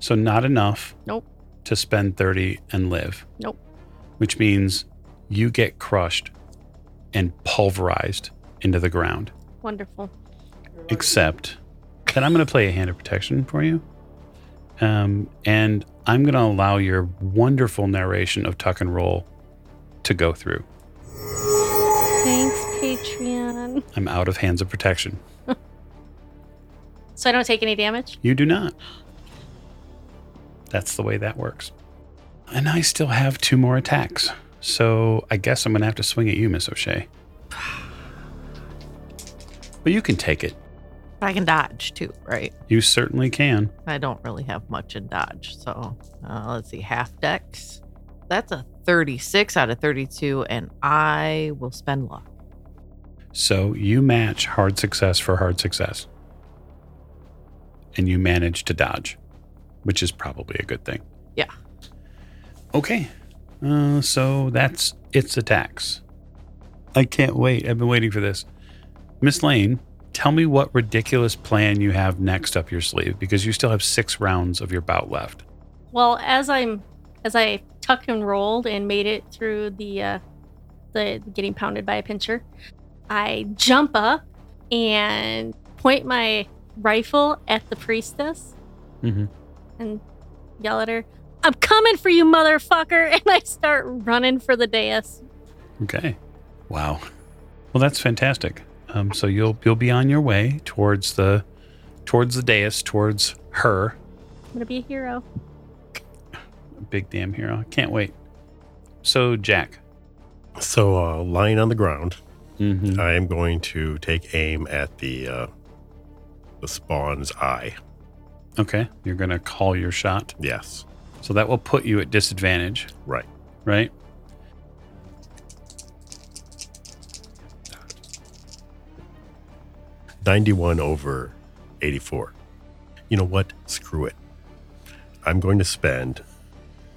So not enough. Nope. To spend 30 and live. Nope. Which means you get crushed and pulverized into the ground. Wonderful. Except Then I'm going to play a hand of protection for you. Um, and I'm going to allow your wonderful narration of tuck and roll to go through. Thanks, Patreon. I'm out of hands of protection. [LAUGHS] So I don't take any damage? You do not. That's the way that works. And I still have two more attacks. So I guess I'm going to have to swing at you, Miss O'Shea. [SIGHS] But you can take it. I can dodge too, right? You certainly can. I don't really have much in dodge. So uh, let's see, half DEX. That's a 36 out of 32, and I will spend luck. So you match hard success for hard success. And you manage to dodge, which is probably a good thing. Yeah. Okay. Uh, so that's its attacks. I can't wait. I've been waiting for this. Miss Lane, tell me what ridiculous plan you have next up your sleeve because you still have six rounds of your bout left. Well, as I'm as I tuck and rolled and made it through the uh the getting pounded by a pincher, I jump up and point my rifle at the priestess Mm-hmm. and yell at her, I'm coming for you, motherfucker! [LAUGHS] And I start running for the dais. Okay. Wow. Well, that's fantastic. Um, so you'll you'll be on your way towards the towards the dais, towards her. I'm gonna be a hero. Big damn hero. Can't wait. So Jack. So, uh, lying on the ground, Mm-hmm. I am going to take aim at the uh, the spawn's eye. Okay. You're gonna call your shot. Yes, So that will put you at disadvantage, right. right? Ninety-one over eighty-four. You know what? Screw it. I'm going to spend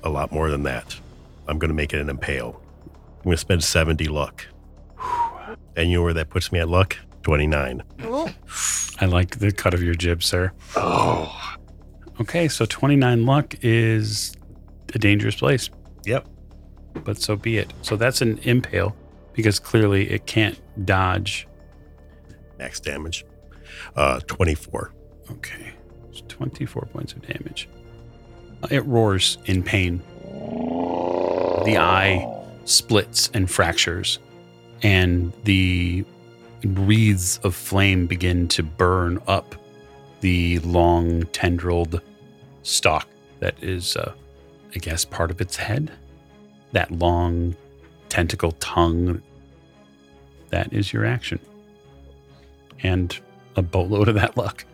a lot more than that. I'm going to make it an impale. I'm going to spend seventy luck. [SIGHS] And you know where that puts me at luck? Twenty-nine. I like the cut of your jib, sir. Oh, Okay, so 29 luck is a dangerous place. Yep. but so be it. So that's an impale because clearly it can't dodge. Max damage. Uh, twenty-four. Okay, it's 24 points of damage. It roars in pain. The eye splits and fractures, and the wreaths of flame begin to burn up the long tendrilled stalk that is, uh, I guess, part of its head. That long tentacle tongue. That is your action. And a boatload of that luck.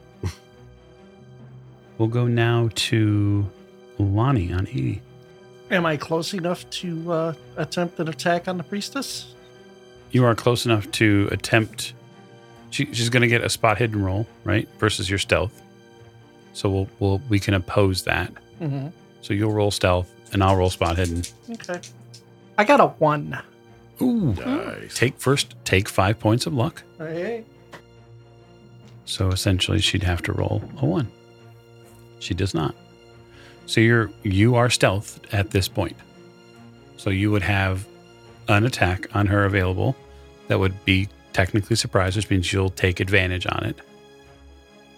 we'll go now to Lonnie on Edie. Am I close enough to uh, attempt an attack on the priestess? You are close enough to attempt. She, she's going to get a spot hidden roll, right? Versus your stealth. So we'll, we'll we can oppose that. Mm-hmm. So you'll roll stealth, and I'll roll spot hidden. Okay. I got a one. Ooh. Nice. Take first. Take five points of luck. Hey. So essentially, she'd have to roll a one. She does not. So you're you are stealth at this point. So you would have an attack on her available that would be technically surprise, which means you'll take advantage on it.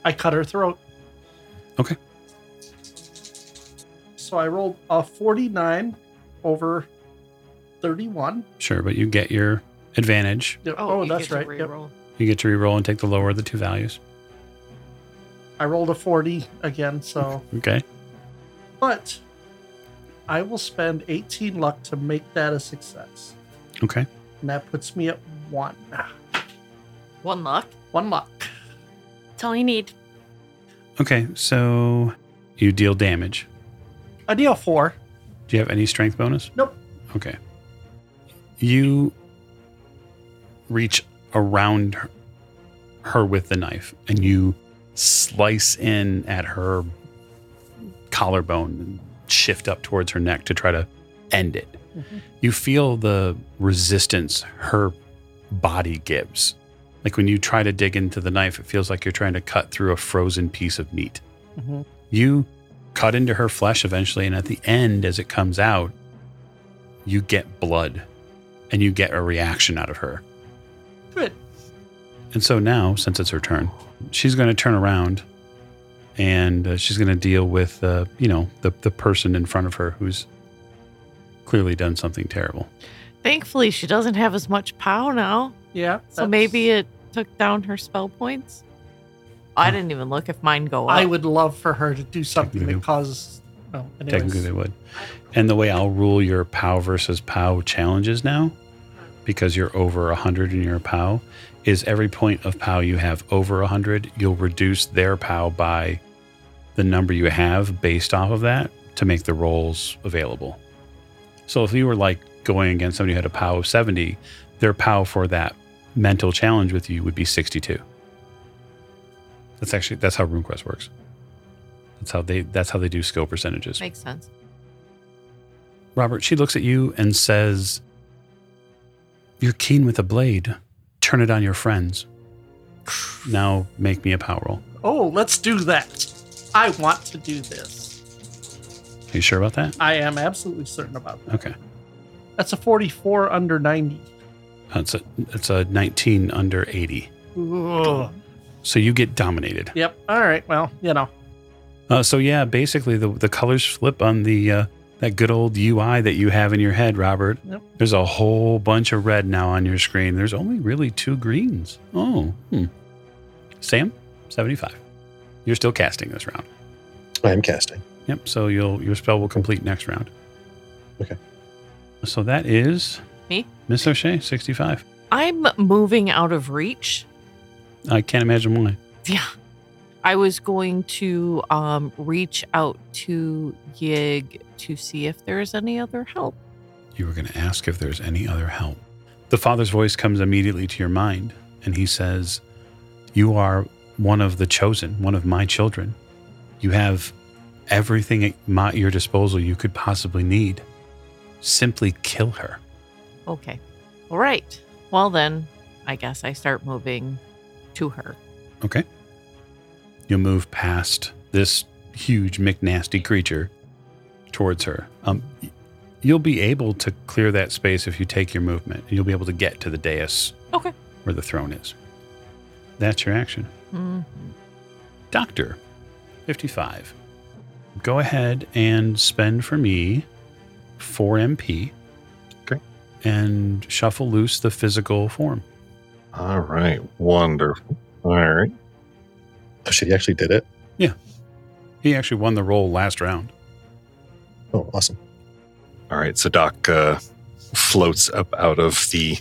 I cut her throat. Okay. So I rolled a 49 over 31. Sure, but you get your advantage. Yep. Oh, oh, you that's get to right. Yep. Reroll. You get to reroll and take the lower of the two values. I rolled a 40 again, so. Okay. But I will spend 18 luck to make that a success. Okay. And that puts me at one. One luck. One luck. That's all you need. Okay. So you deal damage. I deal four. Do you have any strength bonus? Nope. Okay. You reach around her, her with the knife and you slice in at her collarbone and shift up towards her neck to try to end it. Mhm. You feel the resistance her body gives. Like when you try to dig into the knife, it feels like you're trying to cut through a frozen piece of meat. Mhm. You cut into her flesh eventually, and at the end, as it comes out, you get blood and you get a reaction out of her. Good. And so now, since it's her turn, she's going to turn around and uh, she's going to deal with, uh, you know, the the person in front of her who's clearly done something terrible. Thankfully, she doesn't have as much POW now. Yeah. So maybe it took down her spell points. I didn't even look if mine go up. I would love for her to do something Technically. that causes. Oh, anyways. Technically, they would. And the way I'll rule your POW versus POW challenges now, because you're over 100 in your POW, is every point of POW you have over 100, you'll reduce their POW by the number you have based off of that to make the rolls available. So if you were like going against somebody who had a POW of 70, their POW for that mental challenge with you would be 62. That's actually that's how RuneQuest works. That's how they that's how they do skill percentages. Makes sense. Robert, she looks at you and says, You're keen with a blade. Turn it on your friends. Now make me a power roll. Oh, let's do that. I want to do this. Are you sure about that? I am absolutely certain about that. Okay. That's a 44 under 90. That's a it's a 19 under 80. Ugh. So you get dominated. Yep. All right. Well, you know. Uh, so yeah, basically the the colors flip on the uh, that good old UI that you have in your head, Robert. Yep. There's a whole bunch of red now on your screen. There's only really two greens. Oh, hmm. Sam, 75. You're still casting this round. I am casting. Yep. So you'll your spell will complete next round. Okay. So that is Me? Miss O'Shea, 65. I'm moving out of reach. I can't imagine why. [LAUGHS] Yeah. I was going to um, reach out to Yig to see if there's any other help. You were going to ask if there's any other help. The father's voice comes immediately to your mind, and he says, You are one of the chosen, one of my children. You have everything at my, your disposal you could possibly need. Simply kill her. Okay. All right. Well, then, I guess I start moving to her. Okay. You'll move past this huge McNasty creature towards her. Um, you'll be able to clear that space if you take your movement. You'll be able to get to the dais Okay. where the throne is. That's your action. Mhm. Doctor, 55. Go ahead and spend for me 4 MP. Okay. And shuffle loose the physical form. All right. Wonderful. All right. Oh shit, he actually did it. Yeah, he actually won the roll last round. Oh, awesome. All right. So Doc uh, floats up out of the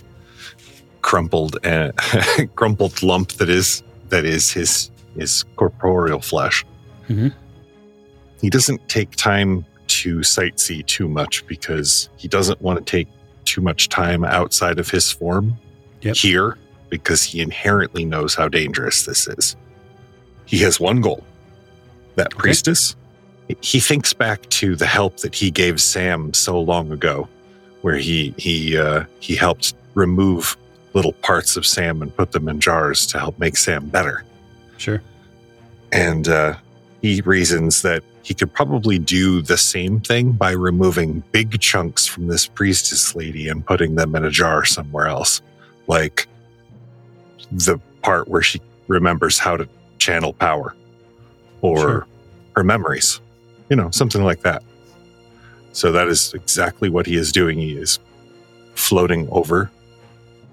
crumpled uh, [LAUGHS] crumpled lump that is that is his his corporeal flesh. Mhm. He doesn't take time to sightsee too much because he doesn't want to take too much time outside of his form Yep. here because he inherently knows how dangerous this is. He has one goal. That Okay. priestess he thinks back to the help that he gave Sam so long ago, where he he uh, he helped remove little parts of Sam and put them in jars to help make Sam better. Sure. And uh, he reasons that he could probably do the same thing by removing big chunks from this priestess lady and putting them in a jar somewhere else, like the part where she remembers how to channel power or Sure. her memories, you know, something like that. So that is exactly what he is doing. He is floating over,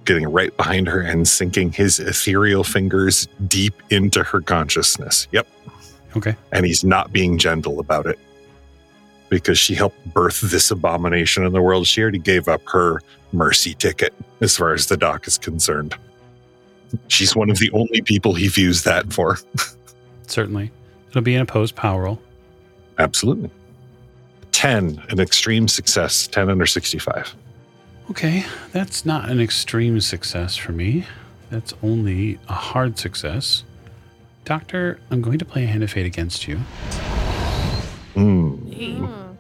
getting right behind her and sinking his ethereal fingers deep into her consciousness. Yep. Okay. And he's not being gentle about it because she helped birth this abomination in the world. She already gave up her mercy ticket as far as the doc is concerned. She's one of the only people he views that for. [LAUGHS] Certainly. It'll be an opposed power roll. Absolutely. 10, an extreme success, 10 under 65. Okay, that's not an extreme success for me. That's only a hard success. Doctor, I'm going to play a hand of fate against you. Mm. Mm.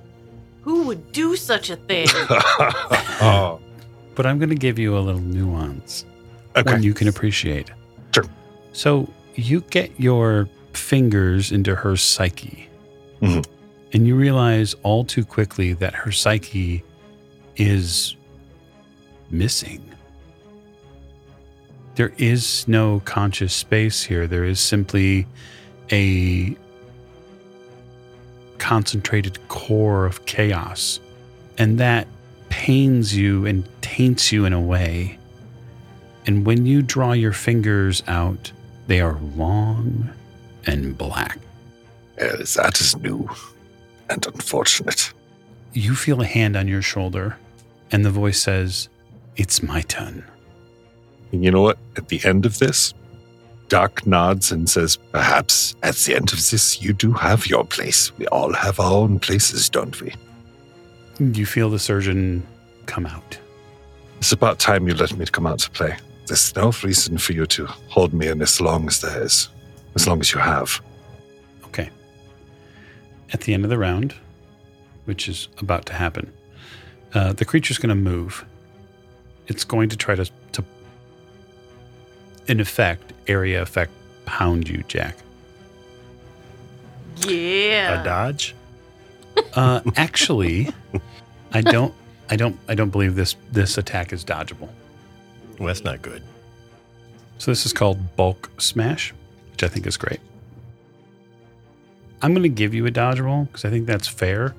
who would do such a thing? oh, [LAUGHS] [LAUGHS] But I'm going to give you a little nuance. Okay. one you can appreciate. Sure. So you get your fingers into her psyche, Mhm. and you realize all too quickly that her psyche is missing. There is no conscious space here. There is simply a concentrated core of chaos. And that pains you and taints you in a way. And when you draw your fingers out, they are long and black. Uh, that is new and unfortunate. You feel a hand on your shoulder, and the voice says, It's my turn. And you know what? At the end of this, Doc nods and says, Perhaps at the end of this, you do have your place. We all have our own places, don't we? You feel the surgeon come out. It's about time you let me come out to play. There's no reason for you to hold me in as long as there is, as long as you have. Okay. At the end of the round, which is about to happen, uh, the creature's going to move. It's going to try to, to, in effect, area effect, pound you, Jack. Yeah. A dodge? Uh, actually, I don't, I don't, I don't believe this this attack is dodgeable. Well, that's not good. So this is called bulk smash, which I think is great. I'm going to give you a dodge roll because I think that's fair.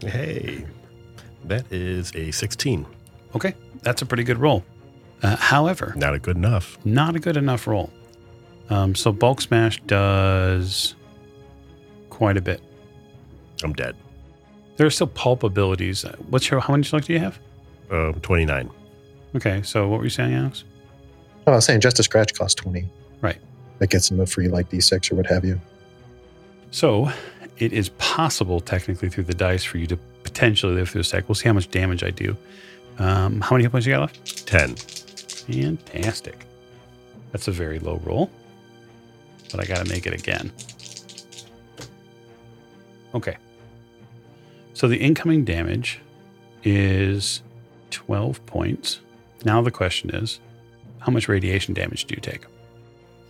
Hey, that is a 16. Okay, that's a pretty good roll. Uh, however, Not a good enough. not a good enough roll. Um, so bulk smash does quite a bit. I'm dead. There are still pulp abilities. What's your how many luck do you have? Um, 29. Okay, so what were you saying, Alex? Oh, I was saying just a scratch costs 20. Right. That gets them a free like D6 or what have you. So it is possible, technically, through the dice for you to potentially live through this attack. We'll see how much damage I do. Um, how many hit points you got left? 10. Fantastic. That's a very low roll, but I got to make it again. Okay. So the incoming damage is 12 points. Now the question is, how much radiation damage do you take?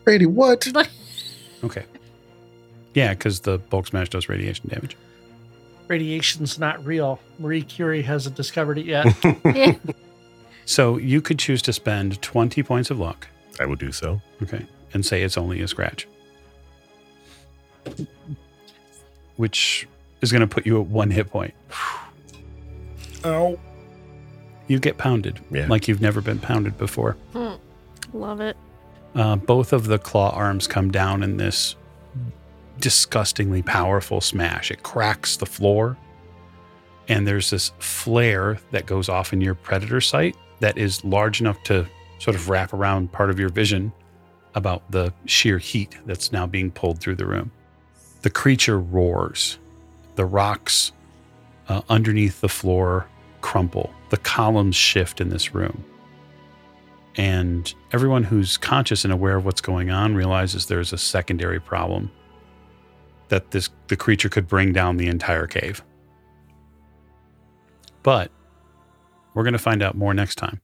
Brady, what? [LAUGHS] Okay. Yeah, because the bulk smash does radiation damage. Radiation's not real. Marie Curie hasn't discovered it yet. [LAUGHS] So you could choose to spend 20 points of luck, I will do so. okay, and say it's only a scratch, which is going to put you at one hit point. Ow. You get pounded Yeah. like you've never been pounded before. Love it. Uh, both of the claw arms come down in this disgustingly powerful smash. It cracks the floor, and there's this flare that goes off in your predator sight that is large enough to sort of wrap around part of your vision about the sheer heat that's now being pulled through the room. The creature roars. The rocks uh, underneath the floor crumple. The columns shift in this room. And everyone who's conscious and aware of what's going on realizes there's a secondary problem that this the creature could bring down the entire cave. But we're going to find out more next time.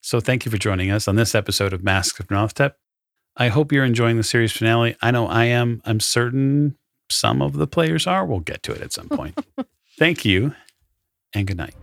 So thank you for joining us on this episode of Masks of Nyarlathotep. I hope you're enjoying the series finale. I know I am. I'm certain some of the players are. We'll get to it at some point. [LAUGHS] thank you and good night.